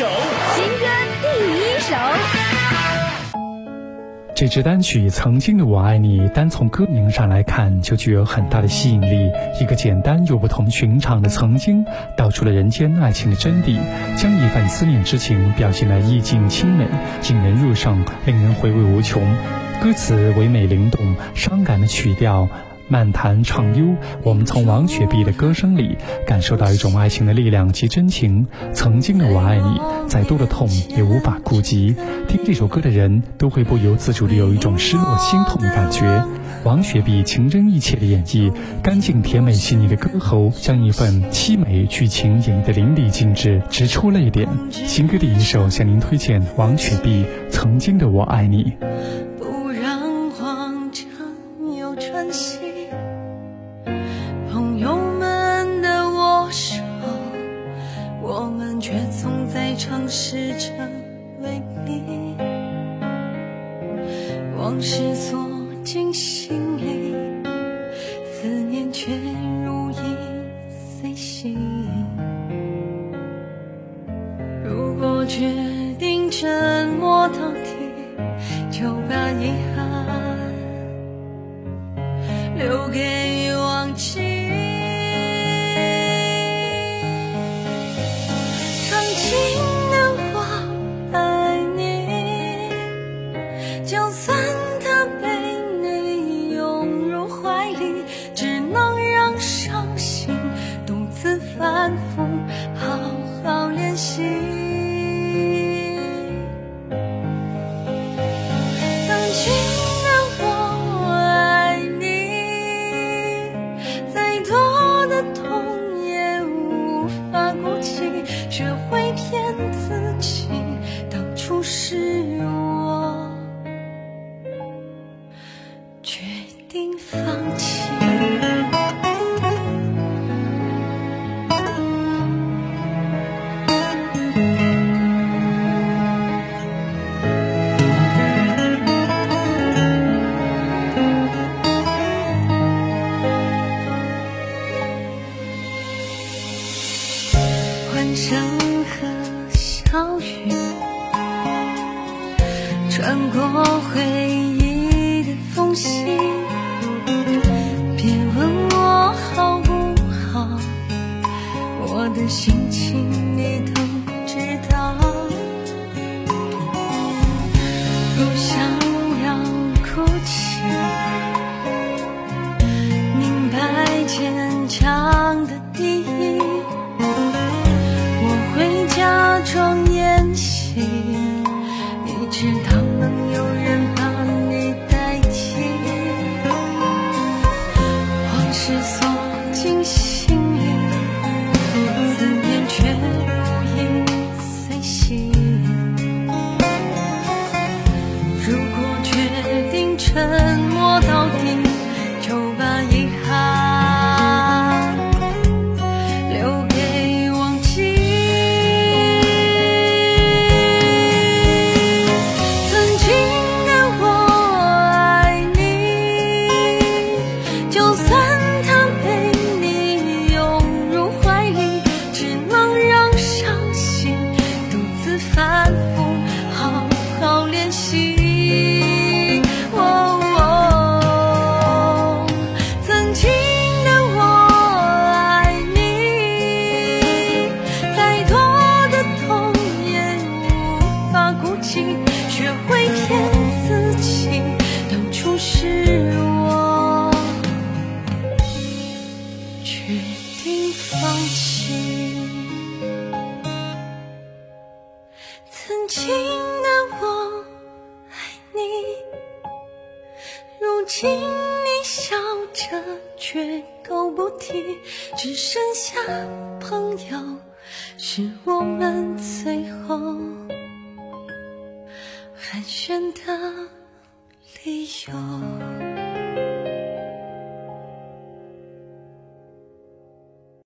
首，新歌第一首。这支单曲《曾经的我爱你》，单从歌名上来看就具有很大的吸引力。一个简单又不同寻常的曾经，道出了人间爱情的真谛，将一份思念之情表现得意境清美、引人入胜，令人回味无穷。歌词唯美灵动，伤感的曲调。漫谈畅忧，我们从王雪碧的歌声里感受到一种爱情的力量及真情。曾经的我爱你，再多的痛也无法顾及。听这首歌的人都会不由自主地有一种失落、心痛的感觉。王雪碧情真意切的演绎，干净甜美细腻的歌喉，将一份凄美剧情演绎的淋漓尽致，直出泪点。新歌第一首向您推荐王雪碧《曾经的我爱你》。却总在尝试着为你，往事锁进心里，思念却如影随形。如果决定沉默到底，就把遗憾 one 欢声和笑语穿过回忆的缝隙，别问我好不好，我的心。心，曾经的我爱你，再多的痛也无法鼓起，学会骗自己，当初是我决定放弃，曾经。请你笑着绝口不提只剩下朋友是我们最后。寒暄的理由。